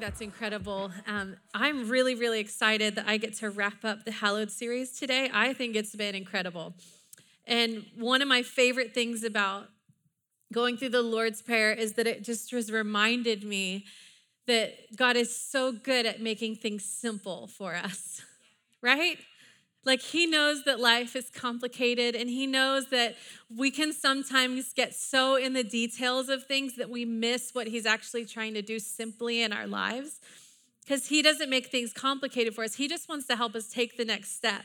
Think that's incredible. Um, I'm really, really excited that I get to wrap up the Hallowed series today. I think it's been incredible. And one of my favorite things about going through the Lord's Prayer is that it just has reminded me that God is so good at making things simple for us, right? Like he knows that life is complicated and he knows that we can sometimes get so in the details of things that we miss what he's actually trying to do simply in our lives. Because he doesn't make things complicated for us, he just wants to help us take the next step.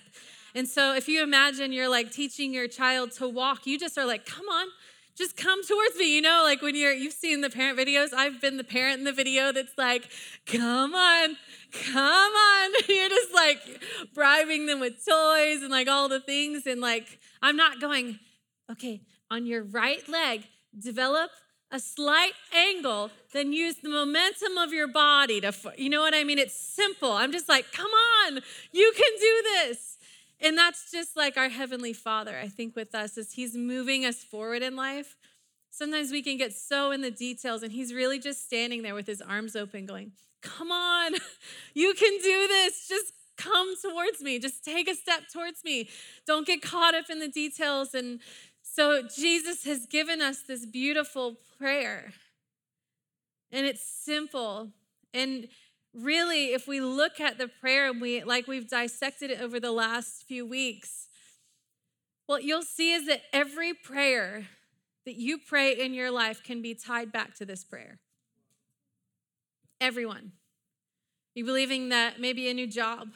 And so if you imagine you're like teaching your child to walk, you just are like, come on, just come towards me. You know, like when you're, you've seen the parent videos, I've been the parent in the video that's like, come on, come on. You're just like bribing them with toys and like all the things. And like, I'm not going, okay, on your right leg, develop a slight angle, then use the momentum of your body to, you know what I mean? It's simple. I'm just like, come on, you can do this. And that's just like our Heavenly Father, I think, with us, as He's moving us forward in life. Sometimes we can get so in the details, and He's really just standing there with His arms open, going, Come on, you can do this. Just come towards me. Just take a step towards me. Don't get caught up in the details. And so Jesus has given us this beautiful prayer, and it's simple. And really, if we look at the prayer and we like we've dissected it over the last few weeks, what you'll see is that every prayer that you pray in your life can be tied back to this prayer. Everyone. You believing that maybe a new job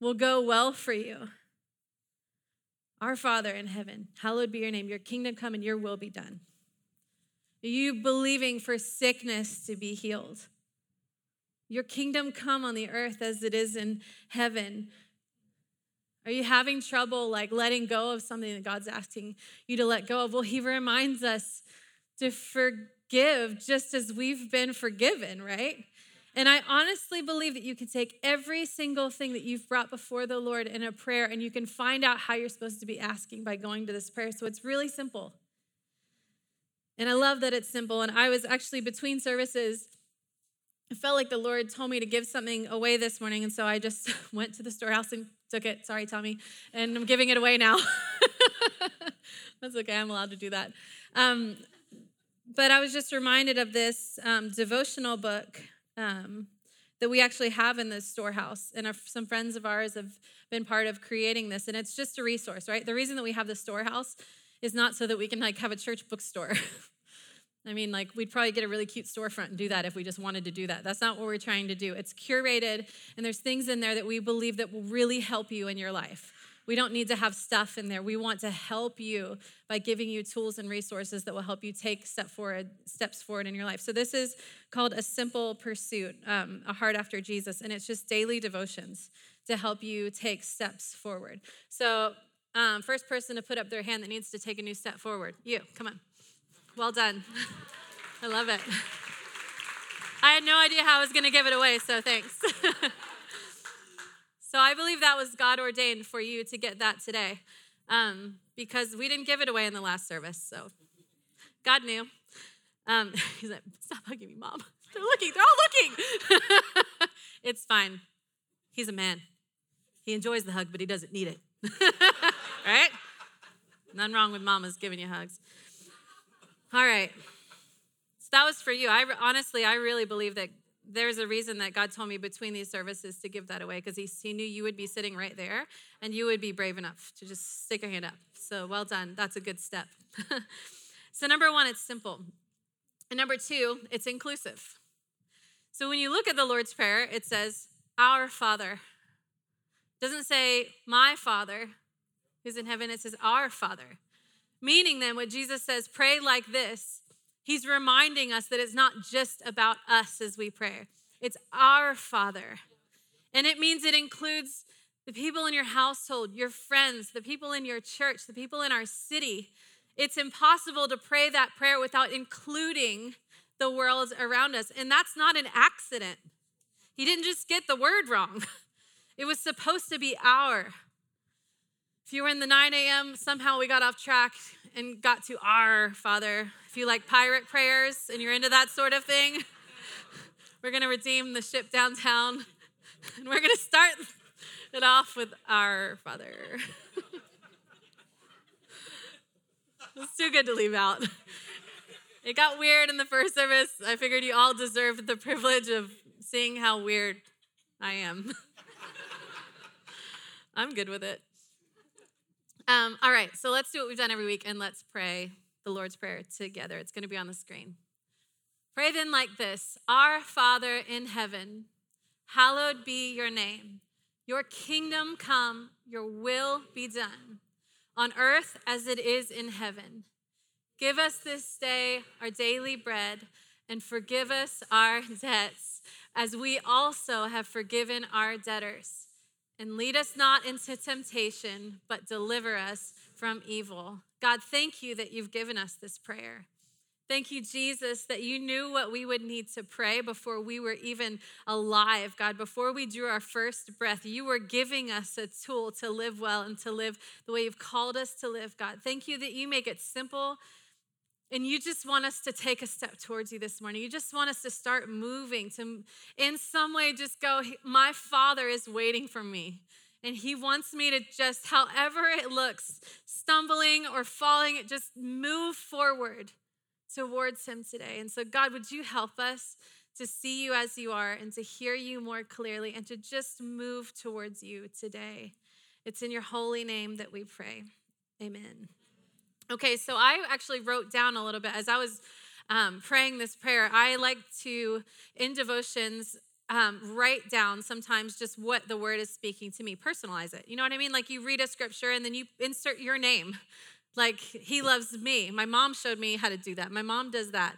will go well for you. Our Father in heaven, hallowed be your name. Your kingdom come and your will be done. You believing for sickness to be healed? Your kingdom come on the earth as it is in heaven. Are you having trouble like letting go of something that God's asking you to let go of? Well, He reminds us to forgive just as we've been forgiven, right? And I honestly believe that you can take every single thing that you've brought before the Lord in a prayer and you can find out how you're supposed to be asking by going to this prayer. So it's really simple. And I love that it's simple. And I was actually between services I felt like the Lord told me to give something away this morning, and so I just went to the storehouse and took it. Sorry, Tommy. And I'm giving it away now. That's okay, I'm allowed to do that. Um, but I was just reminded of this um, devotional book um, that we actually have in this storehouse. And some friends of ours have been part of creating this. And it's just a resource, right? The reason that we have the storehouse is not so that we can like have a church bookstore. I mean, like, we'd probably get a really cute storefront and do that if we just wanted to do that. That's not what we're trying to do. It's curated, and there's things in there that we believe that will really help you in your life. We don't need to have stuff in there. We want to help you by giving you tools and resources that will help you take step forward, steps forward in your life. So this is called a simple pursuit, um, a heart after Jesus, and it's just daily devotions to help you take steps forward. So um, first person to put up their hand that needs to take a new step forward, you, come on. Well done. I love it. I had no idea how I was going to give it away, so thanks. so I believe that was God ordained for you to get that today um, because we didn't give it away in the last service. So God knew. Um, he's like, stop hugging me, mom. They're looking, they're all looking. it's fine. He's a man. He enjoys the hug, but he doesn't need it. right? Nothing wrong with mamas giving you hugs. All right. So that was for you. I honestly, I really believe that there's a reason that God told me between these services to give that away because he, he knew you would be sitting right there and you would be brave enough to just stick your hand up. So well done. That's a good step. so, number one, it's simple. And number two, it's inclusive. So, when you look at the Lord's Prayer, it says, Our Father. It doesn't say, My Father who's in heaven, it says, Our Father. Meaning, then, what Jesus says, pray like this, he's reminding us that it's not just about us as we pray, it's our Father. And it means it includes the people in your household, your friends, the people in your church, the people in our city. It's impossible to pray that prayer without including the world around us. And that's not an accident. He didn't just get the word wrong, it was supposed to be our. If you were in the 9 a.m., somehow we got off track and got to our Father. If you like pirate prayers and you're into that sort of thing, we're going to redeem the ship downtown and we're going to start it off with our Father. it's too good to leave out. It got weird in the first service. I figured you all deserved the privilege of seeing how weird I am. I'm good with it. Um, all right, so let's do what we've done every week and let's pray the Lord's Prayer together. It's going to be on the screen. Pray then like this Our Father in heaven, hallowed be your name. Your kingdom come, your will be done, on earth as it is in heaven. Give us this day our daily bread and forgive us our debts as we also have forgiven our debtors and lead us not into temptation, but deliver us from evil. God, thank you that you've given us this prayer. Thank you, Jesus, that you knew what we would need to pray before we were even alive. God, before we drew our first breath, you were giving us a tool to live well and to live the way you've called us to live, God. Thank you that you make it simple and you just want us to take a step towards you this morning. You just want us to start moving, to in some way just go, My Father is waiting for me. And He wants me to just, however it looks, stumbling or falling, just move forward towards Him today. And so, God, would you help us to see you as you are and to hear you more clearly and to just move towards you today? It's in your holy name that we pray. Amen. Okay, so I actually wrote down a little bit as I was um, praying this prayer. I like to, in devotions, um, write down sometimes just what the word is speaking to me, personalize it. You know what I mean? Like you read a scripture and then you insert your name. Like, he loves me. My mom showed me how to do that. My mom does that.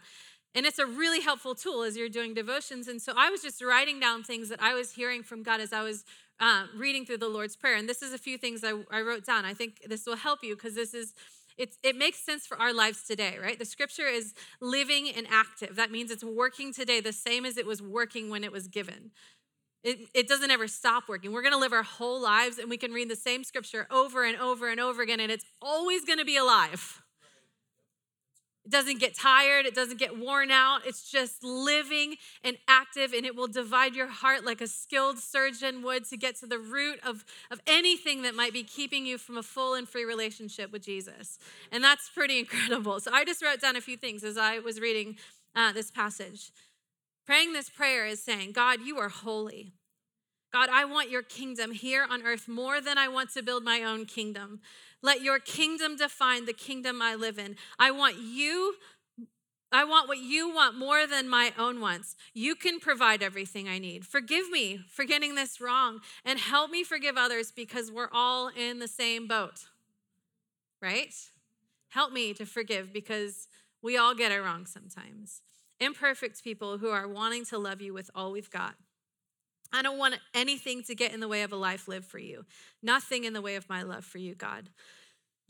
And it's a really helpful tool as you're doing devotions. And so I was just writing down things that I was hearing from God as I was uh, reading through the Lord's Prayer. And this is a few things I, I wrote down. I think this will help you because this is it's, it makes sense for our lives today, right? The scripture is living and active. That means it's working today the same as it was working when it was given. It, it doesn't ever stop working. We're going to live our whole lives and we can read the same scripture over and over and over again, and it's always going to be alive. It doesn't get tired, it doesn't get worn out. It's just living and active, and it will divide your heart like a skilled surgeon would to get to the root of, of anything that might be keeping you from a full and free relationship with Jesus. And that's pretty incredible. So I just wrote down a few things as I was reading uh, this passage. Praying this prayer is saying, God, you are holy. God, I want your kingdom here on earth more than I want to build my own kingdom. Let your kingdom define the kingdom I live in. I want you I want what you want more than my own wants. You can provide everything I need. Forgive me for getting this wrong and help me forgive others because we're all in the same boat. Right? Help me to forgive because we all get it wrong sometimes. Imperfect people who are wanting to love you with all we've got. I don't want anything to get in the way of a life lived for you. Nothing in the way of my love for you, God.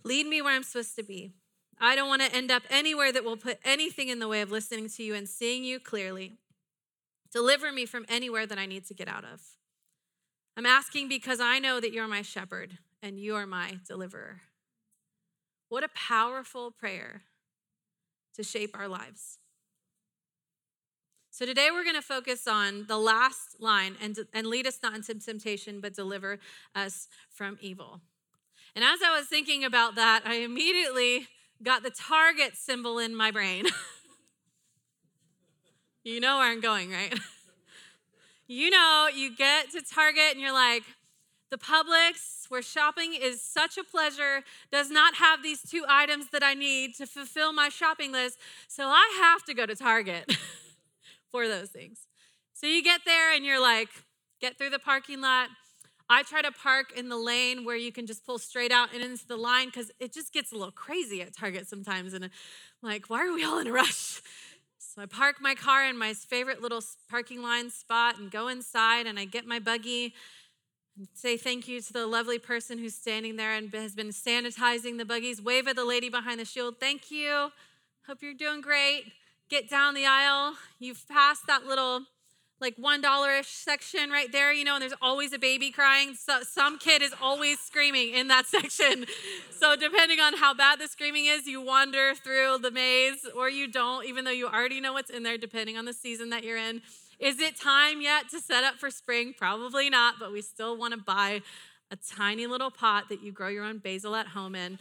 Lead me where I'm supposed to be. I don't want to end up anywhere that will put anything in the way of listening to you and seeing you clearly. Deliver me from anywhere that I need to get out of. I'm asking because I know that you're my shepherd and you are my deliverer. What a powerful prayer to shape our lives. So today we're going to focus on the last line and, and lead us not into temptation, but deliver us from evil. And as I was thinking about that, I immediately got the target symbol in my brain. you know where I'm going, right? you know, you get to Target and you're like, the Publix, where shopping is such a pleasure, does not have these two items that I need to fulfill my shopping list, so I have to go to Target. for those things. So you get there and you're like, get through the parking lot. I try to park in the lane where you can just pull straight out and into the line because it just gets a little crazy at Target sometimes. And I'm like, why are we all in a rush? So I park my car in my favorite little parking line spot and go inside and I get my buggy and say thank you to the lovely person who's standing there and has been sanitizing the buggies. Wave at the lady behind the shield. Thank you. Hope you're doing great. Get down the aisle. You've passed that little like one dollar ish section right there, you know, and there's always a baby crying. So some kid is always screaming in that section. So depending on how bad the screaming is, you wander through the maze or you don't, even though you already know what's in there, depending on the season that you're in. Is it time yet to set up for spring? Probably not, but we still want to buy a tiny little pot that you grow your own basil at home in.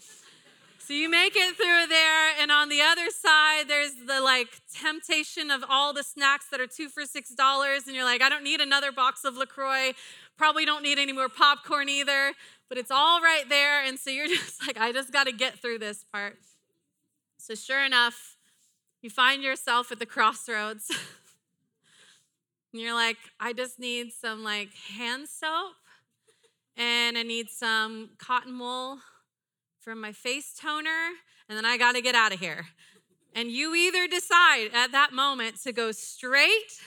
So you make it through there, and on the other side, there's the like temptation of all the snacks that are two for six dollars, and you're like, I don't need another box of LaCroix, probably don't need any more popcorn either, but it's all right there. And so you're just like, I just got to get through this part. So sure enough, you find yourself at the crossroads. and you're like, I just need some like hand soap, and I need some cotton wool from my face toner, and then I got to get out of here. And you either decide at that moment to go straight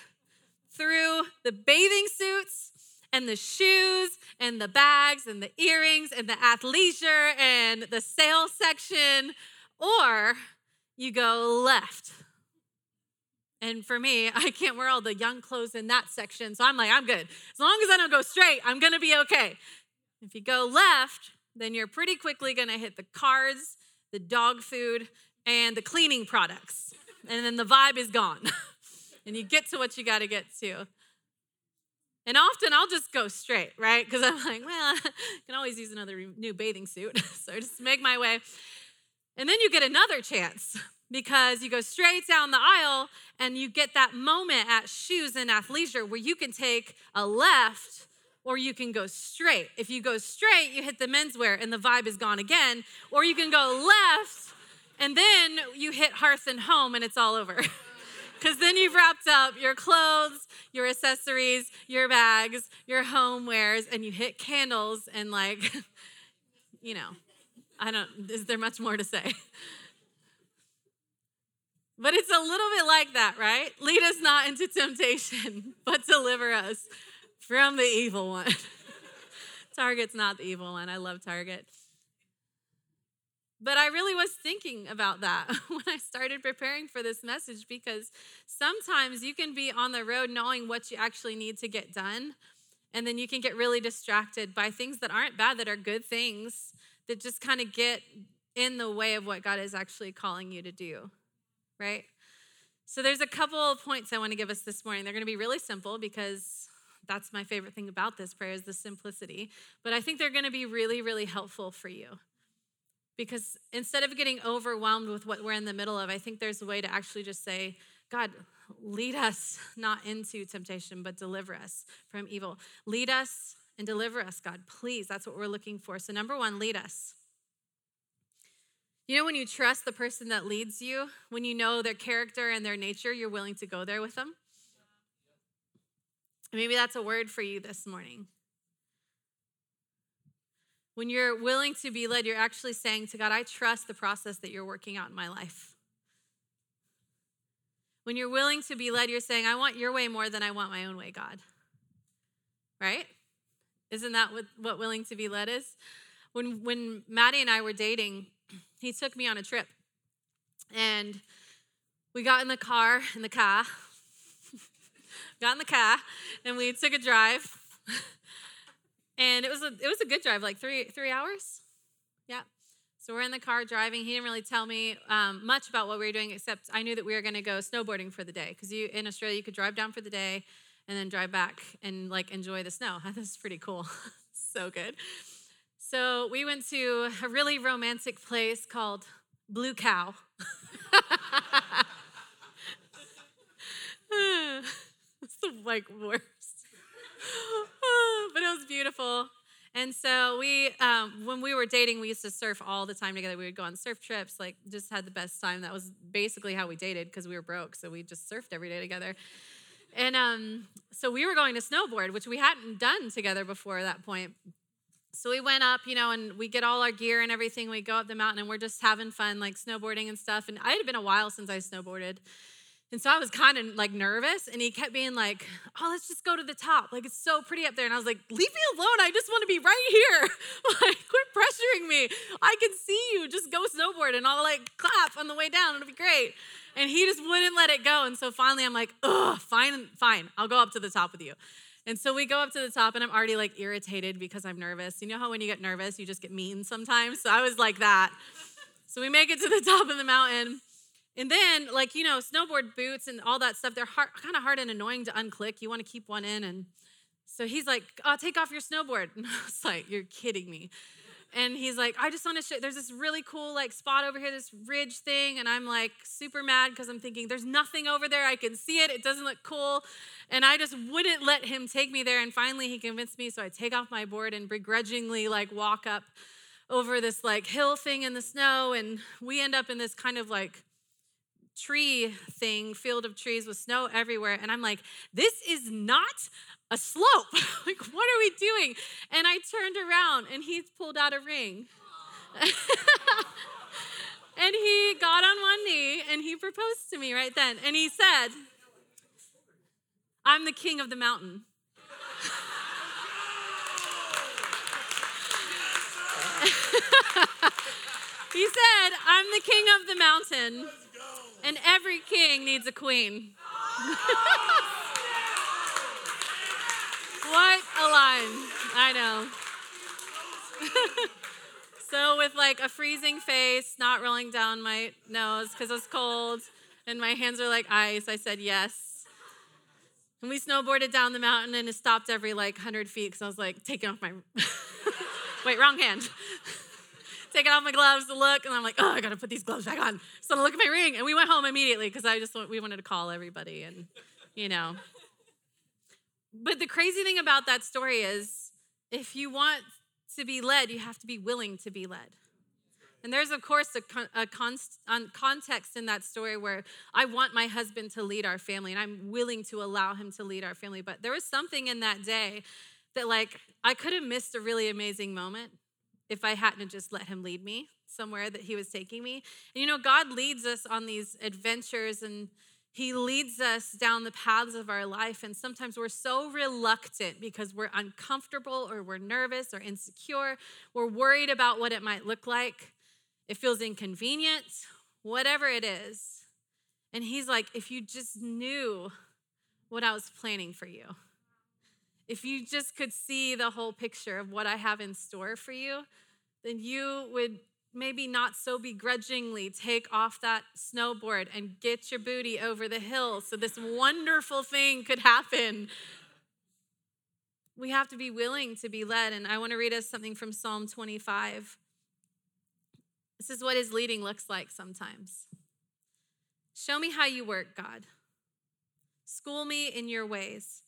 through the bathing suits and the shoes and the bags and the earrings and the athleisure and the sale section, or you go left. And for me, I can't wear all the young clothes in that section. So I'm like, I'm good. As long as I don't go straight, I'm going to be okay. If you go left, then you're pretty quickly gonna hit the cards, the dog food, and the cleaning products. And then the vibe is gone. and you get to what you gotta get to. And often I'll just go straight, right? Because I'm like, well, I can always use another new bathing suit. so I just make my way. And then you get another chance because you go straight down the aisle and you get that moment at shoes and athleisure where you can take a left or you can go straight. If you go straight, you hit the menswear and the vibe is gone again. Or you can go left and then you hit hearth and home and it's all over. Because then you've wrapped up your clothes, your accessories, your bags, your homewares, and you hit candles and, like, you know, I don't, is there much more to say? But it's a little bit like that, right? Lead us not into temptation, but deliver us from the evil one. Target's not the evil one. I love Target. But I really was thinking about that when I started preparing for this message because sometimes you can be on the road knowing what you actually need to get done. And then you can get really distracted by things that aren't bad, that are good things, that just kind of get in the way of what God is actually calling you to do, right? So there's a couple of points I want to give us this morning. They're going to be really simple because that's my favorite thing about this prayer is the simplicity. But I think they're going to be really, really helpful for you. Because instead of getting overwhelmed with what we're in the middle of, I think there's a way to actually just say, God, lead us not into temptation, but deliver us from evil. Lead us and deliver us, God, please. That's what we're looking for. So, number one, lead us. You know, when you trust the person that leads you, when you know their character and their nature, you're willing to go there with them. Maybe that's a word for you this morning. When you're willing to be led, you're actually saying to God, I trust the process that you're working out in my life. When you're willing to be led, you're saying, I want your way more than I want my own way, God. Right? Isn't that what, what willing to be led is? When, when Matty and I were dating, he took me on a trip. And we got in the car, in the car, got in the car, and we took a drive. and it was a it was a good drive, like three three hours. Yeah. So we're in the car driving. He didn't really tell me um, much about what we were doing, except I knew that we were going to go snowboarding for the day. Because you in Australia, you could drive down for the day and then drive back and like enjoy the snow. This is pretty cool. so good. So we went to a really romantic place called Blue Cow. The like worst. but it was beautiful. And so we, um, when we were dating, we used to surf all the time together. We would go on surf trips, like just had the best time. That was basically how we dated because we were broke, so we just surfed every day together. And um, so we were going to snowboard, which we hadn't done together before that point. So we went up, you know, and we get all our gear and everything. We go up the mountain and we're just having fun, like snowboarding and stuff. And it had been a while since I snowboarded. And so I was kind of like nervous, and he kept being like, Oh, let's just go to the top. Like, it's so pretty up there. And I was like, Leave me alone. I just want to be right here. like, quit pressuring me. I can see you. Just go snowboard, and I'll like clap on the way down. It'll be great. And he just wouldn't let it go. And so finally, I'm like, Ugh, fine, fine. I'll go up to the top with you. And so we go up to the top, and I'm already like irritated because I'm nervous. You know how when you get nervous, you just get mean sometimes? So I was like that. So we make it to the top of the mountain. And then, like, you know, snowboard boots and all that stuff, they're kind of hard and annoying to unclick. You want to keep one in. And so he's like, oh, take off your snowboard. And I was like, you're kidding me. And he's like, I just want to show, there's this really cool like spot over here, this ridge thing. And I'm like super mad because I'm thinking, there's nothing over there. I can see it. It doesn't look cool. And I just wouldn't let him take me there. And finally he convinced me. So I take off my board and begrudgingly like walk up over this like hill thing in the snow. And we end up in this kind of like tree thing, field of trees with snow everywhere. And I'm like, this is not a slope. like, what are we doing? And I turned around and he pulled out a ring. and he got on one knee and he proposed to me right then. And he said, I'm the king of the mountain. he said, I'm the king of the mountain. And every king needs a queen. what a line. I know. so, with like a freezing face, not rolling down my nose because it's cold, and my hands are like ice, I said yes. And we snowboarded down the mountain and it stopped every like 100 feet because I was like taking off my. Wait, wrong hand taking off my gloves to look, and I'm like, oh, I gotta put these gloves back on. So I look at my ring, and we went home immediately because I just we wanted to call everybody, and you know. But the crazy thing about that story is, if you want to be led, you have to be willing to be led. And there's, of course, a, con- a const- context in that story where I want my husband to lead our family and I'm willing to allow him to lead our family. But there was something in that day that, like, I could have missed a really amazing moment if I hadn't just let him lead me somewhere that he was taking me. And you know, God leads us on these adventures and he leads us down the paths of our life. And sometimes we're so reluctant because we're uncomfortable or we're nervous or insecure. We're worried about what it might look like. It feels inconvenient, whatever it is. And he's like, if you just knew what I was planning for you, if you just could see the whole picture of what I have in store for you, then you would maybe not so begrudgingly take off that snowboard and get your booty over the hill so this wonderful thing could happen. We have to be willing to be led. And I want to read us something from Psalm 25. This is what his leading looks like sometimes. Show me how you work, God. School me in your ways.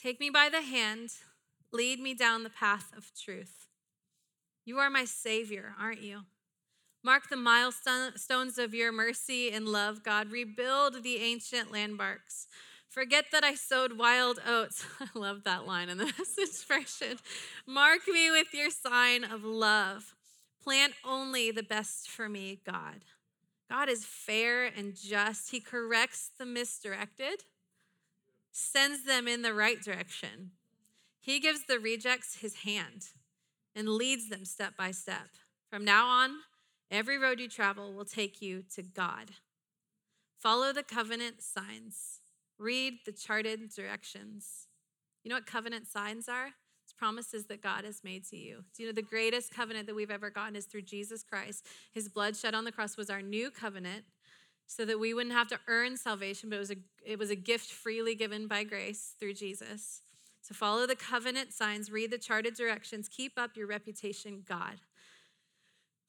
Take me by the hand, lead me down the path of truth. You are my Savior, aren't you? Mark the milestones of your mercy and love, God. Rebuild the ancient landmarks. Forget that I sowed wild oats. I love that line in the message version. Mark me with your sign of love. Plant only the best for me, God. God is fair and just. He corrects the misdirected sends them in the right direction. He gives the rejects his hand and leads them step by step. From now on, every road you travel will take you to God. Follow the covenant signs, read the charted directions. You know what covenant signs are? It's promises that God has made to you. Do you know the greatest covenant that we've ever gotten is through Jesus Christ? His blood shed on the cross was our new covenant so that we wouldn't have to earn salvation, but it was a, it was a gift freely given by grace through Jesus. So follow the covenant signs, read the charted directions, keep up your reputation, God.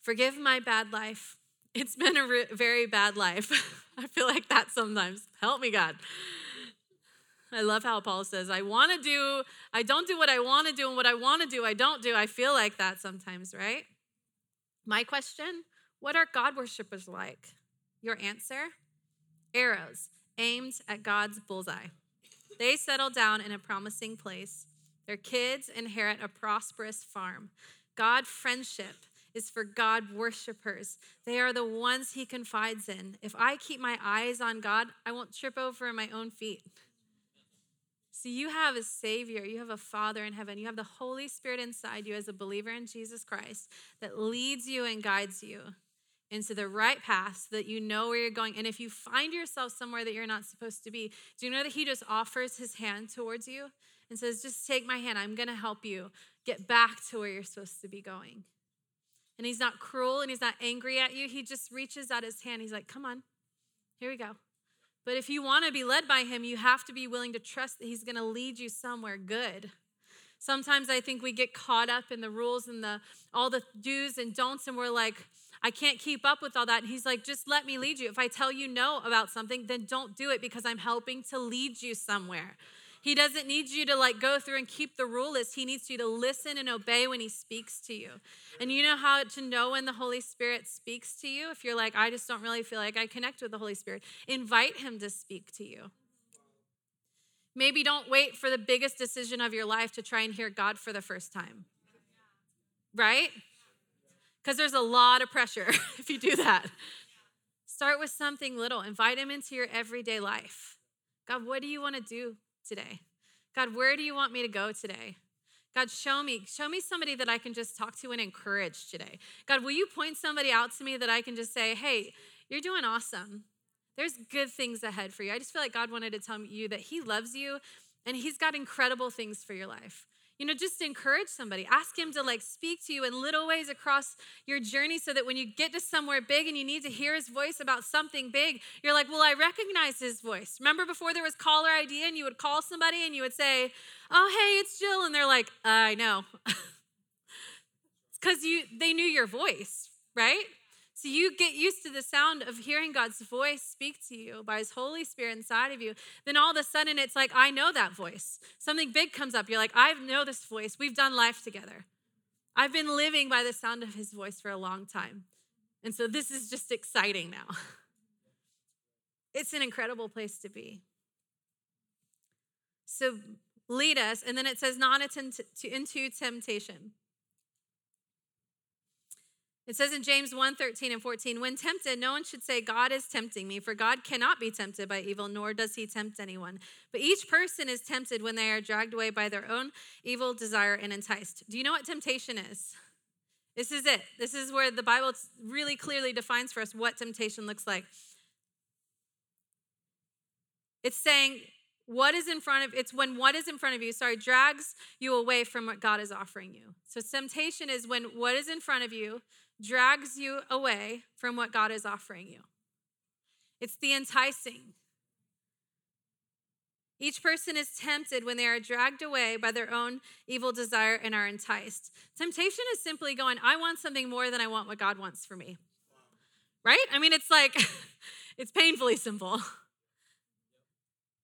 Forgive my bad life. It's been a re- very bad life. I feel like that sometimes. Help me, God. I love how Paul says, I want to do, I don't do what I want to do, and what I want to do, I don't do. I feel like that sometimes, right? My question what are God worshippers like? Your answer? Arrows aimed at God's bullseye. They settle down in a promising place. Their kids inherit a prosperous farm. God friendship is for God worshipers. They are the ones he confides in. If I keep my eyes on God, I won't trip over my own feet. So you have a Savior, you have a Father in heaven, you have the Holy Spirit inside you as a believer in Jesus Christ that leads you and guides you into the right path so that you know where you're going. And if you find yourself somewhere that you're not supposed to be, do you know that He just offers His hand towards you and says, Just take my hand, I'm gonna help you get back to where you're supposed to be going. And He's not cruel and He's not angry at you, He just reaches out His hand. He's like, Come on, here we go. But if you want to be led by him, you have to be willing to trust that he's going to lead you somewhere good. Sometimes I think we get caught up in the rules and the all the do's and don'ts and we're like, I can't keep up with all that. And he's like, just let me lead you. If I tell you no about something, then don't do it because I'm helping to lead you somewhere. He doesn't need you to like go through and keep the rule list. He needs you to listen and obey when he speaks to you. And you know how to know when the Holy Spirit speaks to you? If you're like, I just don't really feel like I connect with the Holy Spirit, invite him to speak to you. Maybe don't wait for the biggest decision of your life to try and hear God for the first time. Right? Because there's a lot of pressure if you do that. Start with something little, invite him into your everyday life. God, what do you want to do today? God, where do you want me to go today? God, show me, show me somebody that I can just talk to and encourage today. God, will you point somebody out to me that I can just say, hey, you're doing awesome. There's good things ahead for you. I just feel like God wanted to tell you that He loves you and He's got incredible things for your life. You know, just encourage somebody. Ask him to like speak to you in little ways across your journey so that when you get to somewhere big and you need to hear his voice about something big, you're like, well, I recognize his voice. Remember before there was caller ID and you would call somebody and you would say, oh, hey, it's Jill. And they're like, I know. it's because you they knew your voice, right? So you get used to the sound of hearing God's voice speak to you by his Holy Spirit inside of you. Then all of a sudden it's like, I know that voice. Something big comes up. You're like, I know this voice. We've done life together. I've been living by the sound of his voice for a long time. And so this is just exciting now. It's an incredible place to be. So lead us, and then it says, not into temptation. It says in James 1 13 and 14, when tempted, no one should say, God is tempting me, for God cannot be tempted by evil, nor does he tempt anyone. But each person is tempted when they are dragged away by their own evil desire and enticed. Do you know what temptation is? This is it. This is where the Bible really clearly defines for us what temptation looks like. It's saying, what is in front of it's when what is in front of you sorry drags you away from what god is offering you so temptation is when what is in front of you drags you away from what God is offering you. It's the enticing. Each person is tempted when they are dragged away by their own evil desire and are enticed. Temptation is simply going, I want something more than I want what God wants for me. Right? I mean, it's like, it's painfully simple.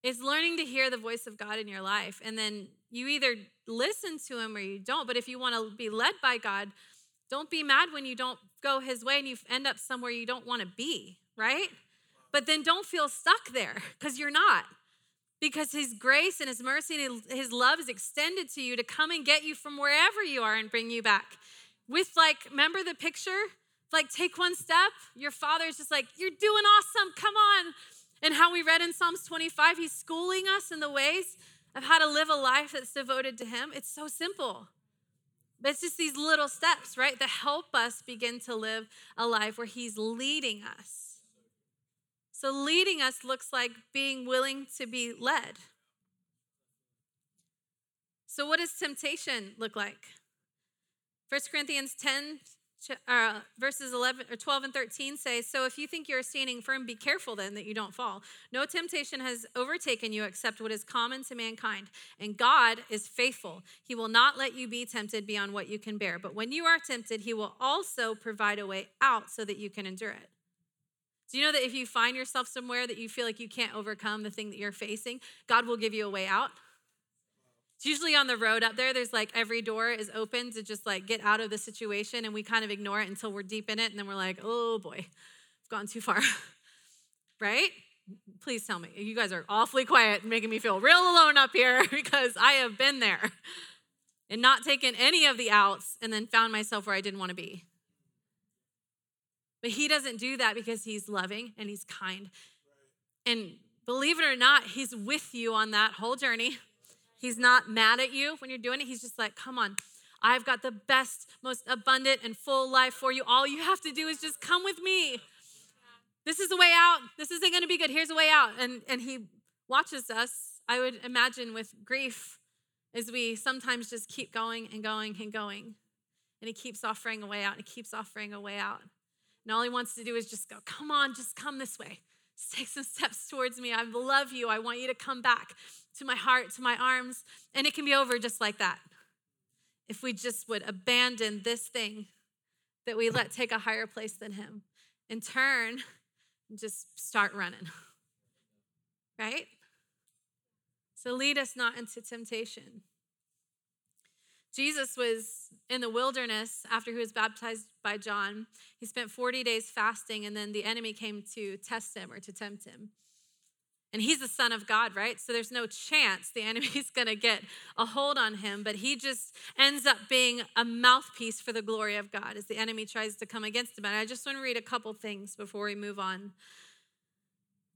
It's learning to hear the voice of God in your life. And then you either listen to him or you don't. But if you want to be led by God, don't be mad when you don't go his way and you end up somewhere you don't want to be, right? But then don't feel stuck there because you're not. Because his grace and his mercy and his love is extended to you to come and get you from wherever you are and bring you back. With like, remember the picture? Like, take one step. Your father's just like, You're doing awesome. Come on. And how we read in Psalms 25, he's schooling us in the ways of how to live a life that's devoted to him. It's so simple. But it's just these little steps, right, that help us begin to live a life where He's leading us. So, leading us looks like being willing to be led. So, what does temptation look like? 1 Corinthians 10 uh, verses 11 or 12 and 13 say so if you think you're standing firm be careful then that you don't fall. No temptation has overtaken you except what is common to mankind and god is faithful. He will not let you be tempted beyond what you can bear. But when you are tempted he will also provide a way out so that you can endure it. Do you know that if you find yourself somewhere that you feel like you can't overcome the thing that you're facing god will give you a way out it's usually on the road up there. There's like every door is open to just like get out of the situation, and we kind of ignore it until we're deep in it, and then we're like, oh boy, I've gone too far. right? Please tell me. You guys are awfully quiet, making me feel real alone up here because I have been there and not taken any of the outs and then found myself where I didn't want to be. But he doesn't do that because he's loving and he's kind. And believe it or not, he's with you on that whole journey. He's not mad at you when you're doing it. He's just like, come on, I've got the best, most abundant, and full life for you. All you have to do is just come with me. This is the way out. This isn't going to be good. Here's a way out. And, and he watches us, I would imagine, with grief as we sometimes just keep going and going and going. And he keeps offering a way out and he keeps offering a way out. And all he wants to do is just go, come on, just come this way. Take some steps towards me. I love you. I want you to come back to my heart, to my arms. And it can be over just like that. If we just would abandon this thing that we let take a higher place than him and turn and just start running. Right? So lead us not into temptation. Jesus was in the wilderness after he was baptized by John. He spent 40 days fasting, and then the enemy came to test him or to tempt him. And he's the son of God, right? So there's no chance the enemy's gonna get a hold on him, but he just ends up being a mouthpiece for the glory of God as the enemy tries to come against him. And I just wanna read a couple things before we move on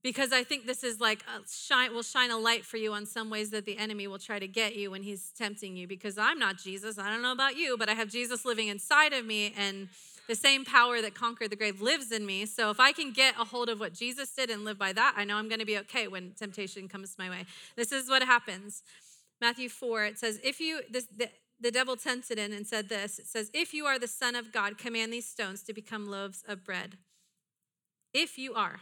because I think this is like shine will shine a light for you on some ways that the enemy will try to get you when he's tempting you because I'm not Jesus. I don't know about you, but I have Jesus living inside of me and the same power that conquered the grave lives in me. So if I can get a hold of what Jesus did and live by that, I know I'm going to be okay when temptation comes my way. This is what happens. Matthew 4 it says if you this the, the devil tempted in and said this. It says if you are the son of God, command these stones to become loaves of bread. If you are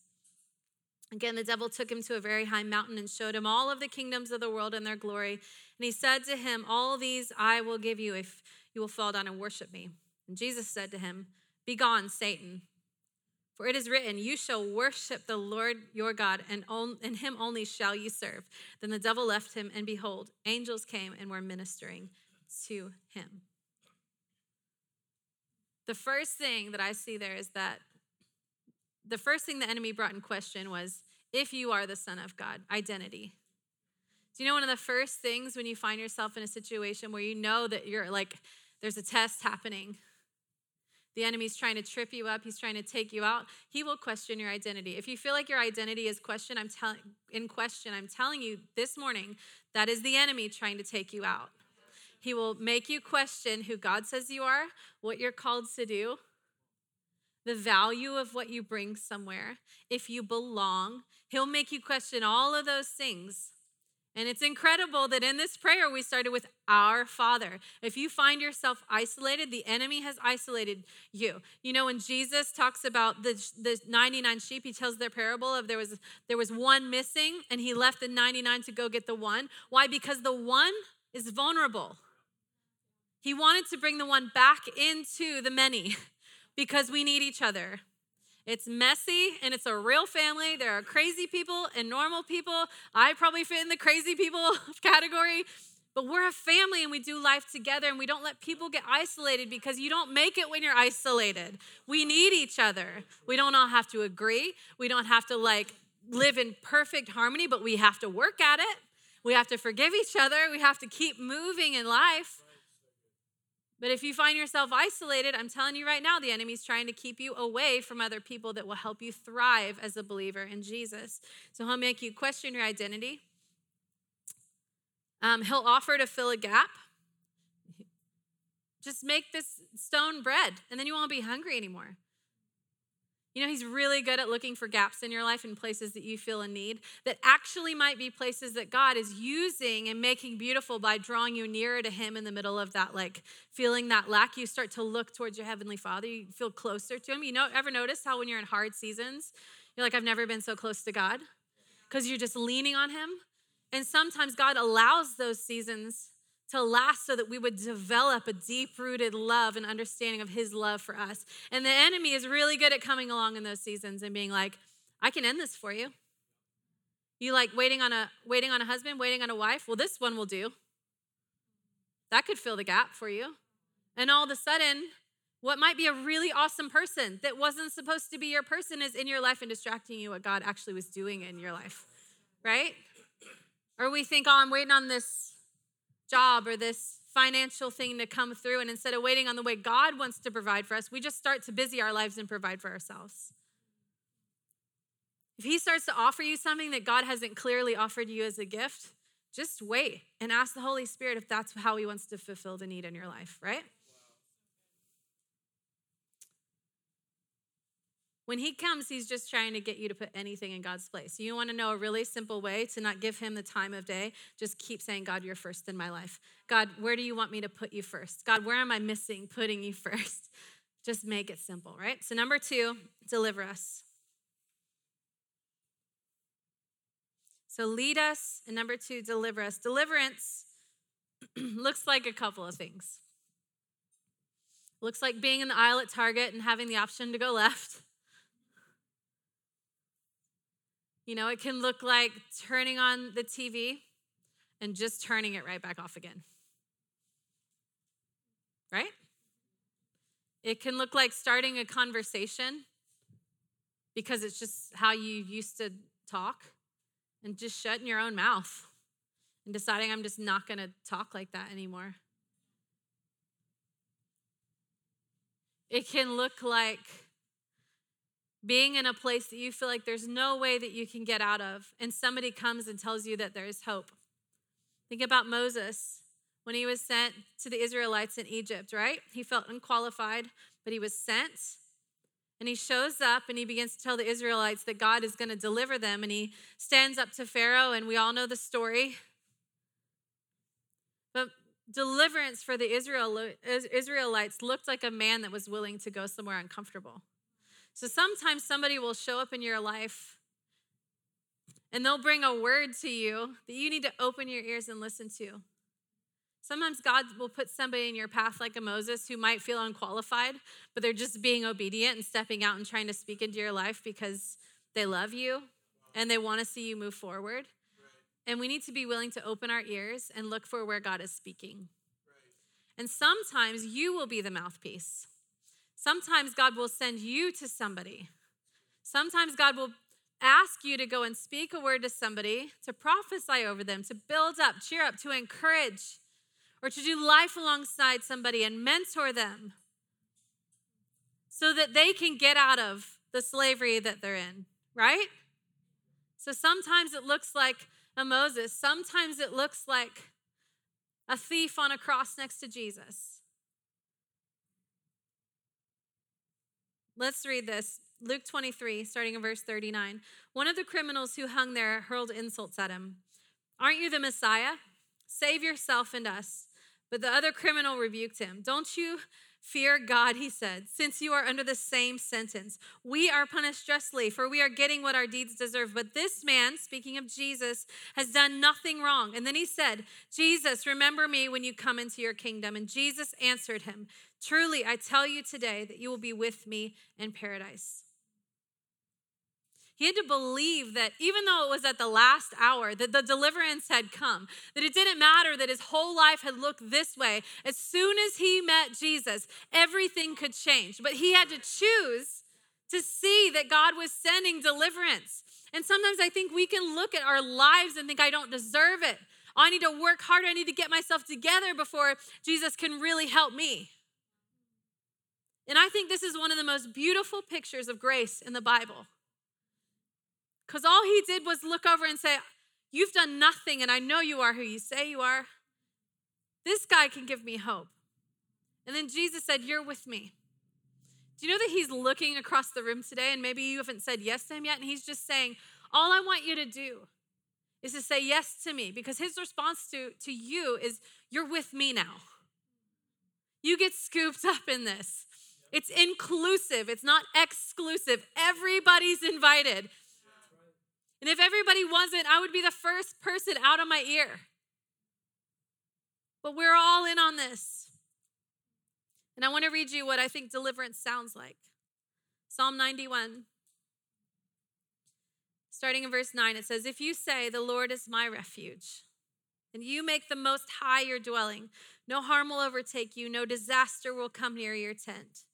Again, the devil took him to a very high mountain and showed him all of the kingdoms of the world and their glory. And he said to him, All these I will give you if you will fall down and worship me. And Jesus said to him, Begone, Satan. For it is written, You shall worship the Lord your God, and, on, and him only shall you serve. Then the devil left him, and behold, angels came and were ministering to him. The first thing that I see there is that the first thing the enemy brought in question was if you are the Son of God, identity. Do you know one of the first things when you find yourself in a situation where you know that you're like, there's a test happening? The enemy's trying to trip you up. He's trying to take you out. He will question your identity. If you feel like your identity is question, I'm telling in question, I'm telling you this morning that is the enemy trying to take you out. He will make you question who God says you are, what you're called to do, the value of what you bring somewhere, if you belong. He'll make you question all of those things. And it's incredible that in this prayer we started with our Father. If you find yourself isolated, the enemy has isolated you. You know, when Jesus talks about the, the 99 sheep, he tells their parable of there was there was one missing and he left the 99 to go get the one. Why? Because the one is vulnerable. He wanted to bring the one back into the many. because we need each other. It's messy and it's a real family. There are crazy people and normal people. I probably fit in the crazy people category, but we're a family and we do life together and we don't let people get isolated because you don't make it when you're isolated. We need each other. We don't all have to agree. We don't have to like live in perfect harmony, but we have to work at it. We have to forgive each other. We have to keep moving in life. But if you find yourself isolated, I'm telling you right now, the enemy's trying to keep you away from other people that will help you thrive as a believer in Jesus. So he'll make you question your identity. Um, he'll offer to fill a gap. Just make this stone bread, and then you won't be hungry anymore. You know, he's really good at looking for gaps in your life and places that you feel in need that actually might be places that God is using and making beautiful by drawing you nearer to him in the middle of that, like feeling that lack. You start to look towards your heavenly father. You feel closer to him. You know, ever notice how when you're in hard seasons, you're like, I've never been so close to God? Because you're just leaning on him. And sometimes God allows those seasons to last so that we would develop a deep rooted love and understanding of his love for us. And the enemy is really good at coming along in those seasons and being like, I can end this for you. You like waiting on a waiting on a husband, waiting on a wife? Well, this one will do. That could fill the gap for you. And all of a sudden, what might be a really awesome person that wasn't supposed to be your person is in your life and distracting you what God actually was doing in your life. Right? Or we think, oh, I'm waiting on this job or this financial thing to come through. And instead of waiting on the way God wants to provide for us, we just start to busy our lives and provide for ourselves. If He starts to offer you something that God hasn't clearly offered you as a gift, just wait and ask the Holy Spirit if that's how He wants to fulfill the need in your life, right? When he comes, he's just trying to get you to put anything in God's place. You want to know a really simple way to not give him the time of day? Just keep saying, God, you're first in my life. God, where do you want me to put you first? God, where am I missing putting you first? Just make it simple, right? So, number two, deliver us. So, lead us. And number two, deliver us. Deliverance looks like a couple of things. Looks like being in the aisle at Target and having the option to go left. You know, it can look like turning on the TV and just turning it right back off again. Right? It can look like starting a conversation because it's just how you used to talk and just shutting your own mouth and deciding I'm just not going to talk like that anymore. It can look like being in a place that you feel like there's no way that you can get out of, and somebody comes and tells you that there's hope. Think about Moses when he was sent to the Israelites in Egypt, right? He felt unqualified, but he was sent. And he shows up and he begins to tell the Israelites that God is going to deliver them. And he stands up to Pharaoh, and we all know the story. But deliverance for the Israelites looked like a man that was willing to go somewhere uncomfortable. So sometimes somebody will show up in your life and they'll bring a word to you that you need to open your ears and listen to. Sometimes God will put somebody in your path like a Moses who might feel unqualified, but they're just being obedient and stepping out and trying to speak into your life because they love you and they want to see you move forward. And we need to be willing to open our ears and look for where God is speaking. And sometimes you will be the mouthpiece. Sometimes God will send you to somebody. Sometimes God will ask you to go and speak a word to somebody, to prophesy over them, to build up, cheer up, to encourage, or to do life alongside somebody and mentor them so that they can get out of the slavery that they're in, right? So sometimes it looks like a Moses, sometimes it looks like a thief on a cross next to Jesus. Let's read this. Luke 23, starting in verse 39. One of the criminals who hung there hurled insults at him. Aren't you the Messiah? Save yourself and us. But the other criminal rebuked him. Don't you fear God, he said, since you are under the same sentence. We are punished justly, for we are getting what our deeds deserve. But this man, speaking of Jesus, has done nothing wrong. And then he said, Jesus, remember me when you come into your kingdom. And Jesus answered him, Truly, I tell you today that you will be with me in paradise. He had to believe that even though it was at the last hour, that the deliverance had come, that it didn't matter that his whole life had looked this way. As soon as he met Jesus, everything could change. But he had to choose to see that God was sending deliverance. And sometimes I think we can look at our lives and think, I don't deserve it. I need to work harder. I need to get myself together before Jesus can really help me. And I think this is one of the most beautiful pictures of grace in the Bible. Because all he did was look over and say, You've done nothing, and I know you are who you say you are. This guy can give me hope. And then Jesus said, You're with me. Do you know that he's looking across the room today, and maybe you haven't said yes to him yet, and he's just saying, All I want you to do is to say yes to me, because his response to, to you is, You're with me now. You get scooped up in this. It's inclusive, it's not exclusive. Everybody's invited. And if everybody wasn't, I would be the first person out of my ear. But we're all in on this. And I want to read you what I think deliverance sounds like Psalm 91. Starting in verse 9, it says, If you say, The Lord is my refuge, and you make the Most High your dwelling, no harm will overtake you, no disaster will come near your tent.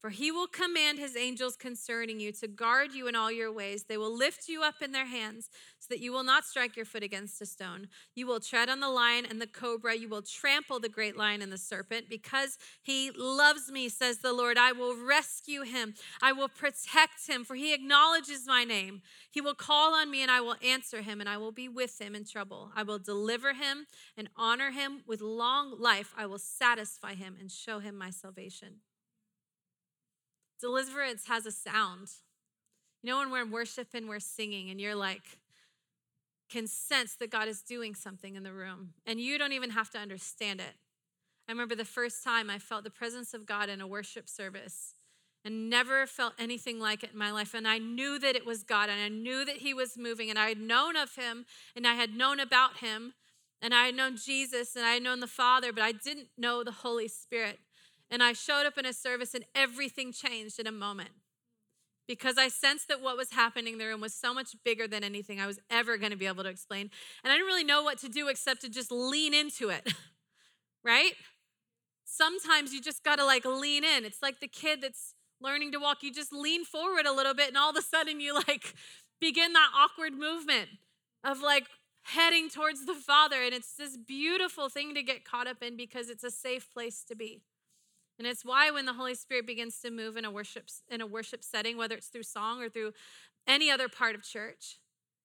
For he will command his angels concerning you to guard you in all your ways. They will lift you up in their hands so that you will not strike your foot against a stone. You will tread on the lion and the cobra. You will trample the great lion and the serpent. Because he loves me, says the Lord, I will rescue him. I will protect him, for he acknowledges my name. He will call on me and I will answer him, and I will be with him in trouble. I will deliver him and honor him with long life. I will satisfy him and show him my salvation. Deliverance has a sound. You know, when we're in worship and we're singing, and you're like, can sense that God is doing something in the room, and you don't even have to understand it. I remember the first time I felt the presence of God in a worship service and never felt anything like it in my life. And I knew that it was God, and I knew that He was moving, and I had known of Him, and I had known about Him, and I had known Jesus, and I had known the Father, but I didn't know the Holy Spirit. And I showed up in a service and everything changed in a moment because I sensed that what was happening in the room was so much bigger than anything I was ever going to be able to explain. And I didn't really know what to do except to just lean into it, right? Sometimes you just got to like lean in. It's like the kid that's learning to walk. You just lean forward a little bit, and all of a sudden you like begin that awkward movement of like heading towards the Father. And it's this beautiful thing to get caught up in because it's a safe place to be. And it's why when the Holy Spirit begins to move in a worship in a worship setting, whether it's through song or through any other part of church,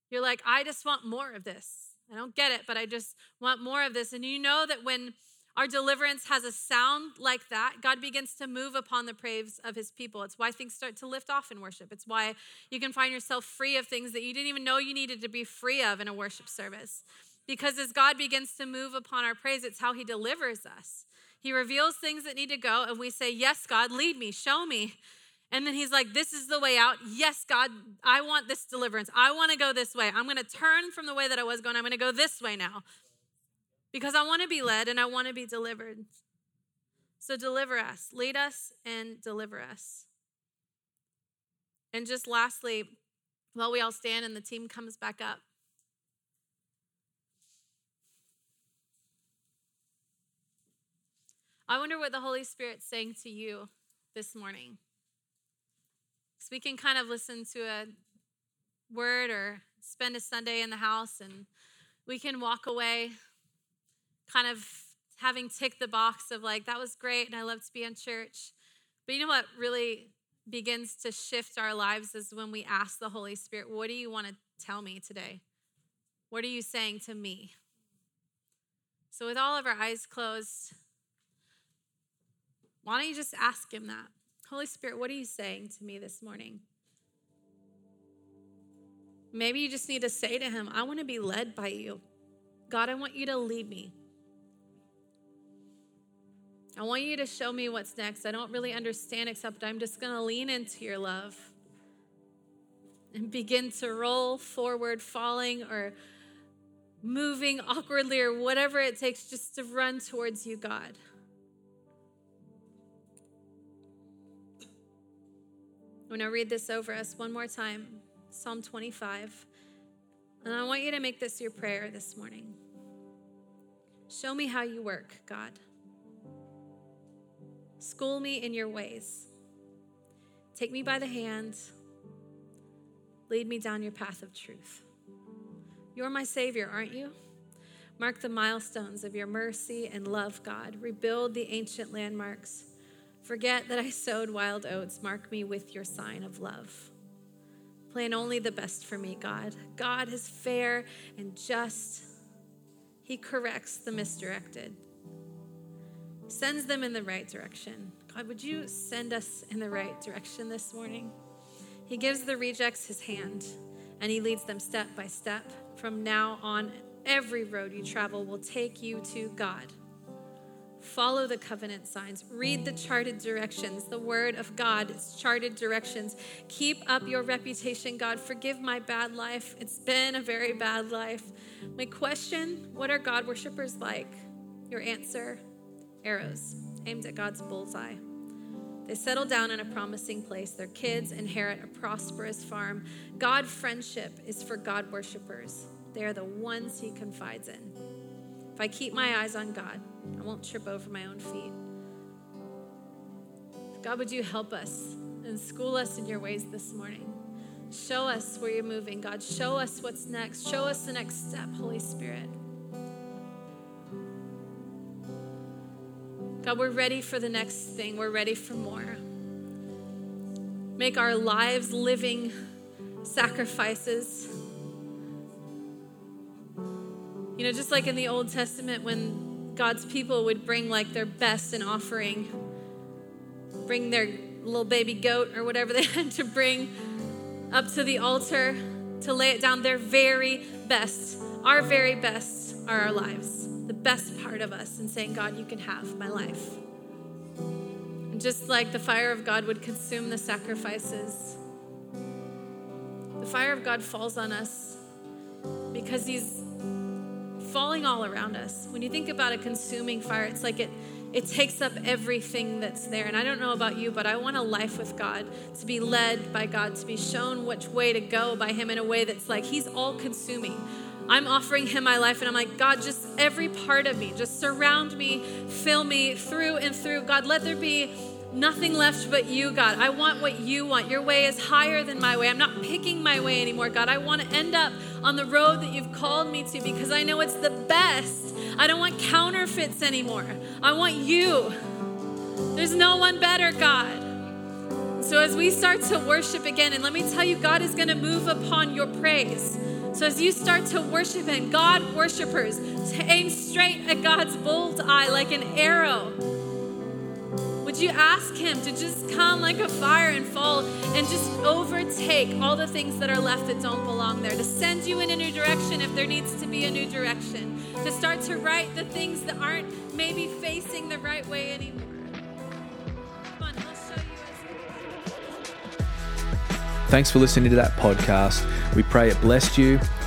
you're like, I just want more of this. I don't get it, but I just want more of this. And you know that when our deliverance has a sound like that, God begins to move upon the praise of his people. It's why things start to lift off in worship. It's why you can find yourself free of things that you didn't even know you needed to be free of in a worship service. Because as God begins to move upon our praise, it's how he delivers us. He reveals things that need to go, and we say, Yes, God, lead me, show me. And then he's like, This is the way out. Yes, God, I want this deliverance. I want to go this way. I'm going to turn from the way that I was going. I'm going to go this way now because I want to be led and I want to be delivered. So deliver us, lead us, and deliver us. And just lastly, while we all stand and the team comes back up, I wonder what the Holy Spirit's saying to you this morning. So we can kind of listen to a word or spend a Sunday in the house and we can walk away kind of having ticked the box of like, that was great and I love to be in church. But you know what really begins to shift our lives is when we ask the Holy Spirit, What do you want to tell me today? What are you saying to me? So, with all of our eyes closed, why don't you just ask him that? Holy Spirit, what are you saying to me this morning? Maybe you just need to say to him, I want to be led by you. God, I want you to lead me. I want you to show me what's next. I don't really understand, except I'm just going to lean into your love and begin to roll forward, falling or moving awkwardly or whatever it takes just to run towards you, God. I'm going to read this over us one more time Psalm 25. And I want you to make this your prayer this morning. Show me how you work, God. School me in your ways. Take me by the hand. Lead me down your path of truth. You're my Savior, aren't you? Mark the milestones of your mercy and love, God. Rebuild the ancient landmarks. Forget that I sowed wild oats. Mark me with your sign of love. Plan only the best for me, God. God is fair and just. He corrects the misdirected, sends them in the right direction. God, would you send us in the right direction this morning? He gives the rejects his hand and he leads them step by step. From now on, every road you travel will take you to God. Follow the covenant signs. Read the charted directions. The word of God is charted directions. Keep up your reputation, God. Forgive my bad life. It's been a very bad life. My question what are God worshippers like? Your answer arrows aimed at God's bullseye. They settle down in a promising place. Their kids inherit a prosperous farm. God friendship is for God worshipers. They are the ones he confides in. If I keep my eyes on God, I won't trip over my own feet. God, would you help us and school us in your ways this morning? Show us where you're moving, God. Show us what's next. Show us the next step, Holy Spirit. God, we're ready for the next thing. We're ready for more. Make our lives living sacrifices. Know, just like in the Old Testament when God's people would bring like their best in offering, bring their little baby goat or whatever they had to bring up to the altar to lay it down, their very best, our very best are our lives the best part of us and saying, God, you can have my life. And just like the fire of God would consume the sacrifices, the fire of God falls on us because He's falling all around us. When you think about a consuming fire, it's like it it takes up everything that's there. And I don't know about you, but I want a life with God, to be led by God, to be shown which way to go by Him in a way that's like He's all consuming. I'm offering him my life, and I'm like, God, just every part of me, just surround me, fill me through and through. God, let there be nothing left but you, God. I want what you want. Your way is higher than my way. I'm not picking my way anymore, God. I want to end up on the road that you've called me to because I know it's the best. I don't want counterfeits anymore. I want you. There's no one better, God. So as we start to worship again, and let me tell you, God is going to move upon your praise. So as you start to worship Him, God worshipers, aim straight at God's bold eye like an arrow. Would you ask Him to just come like a fire and fall and just overtake all the things that are left that don't belong there, to send you in a new direction if there needs to be a new direction, to start to right the things that aren't maybe facing the right way anymore? Thanks for listening to that podcast. We pray it blessed you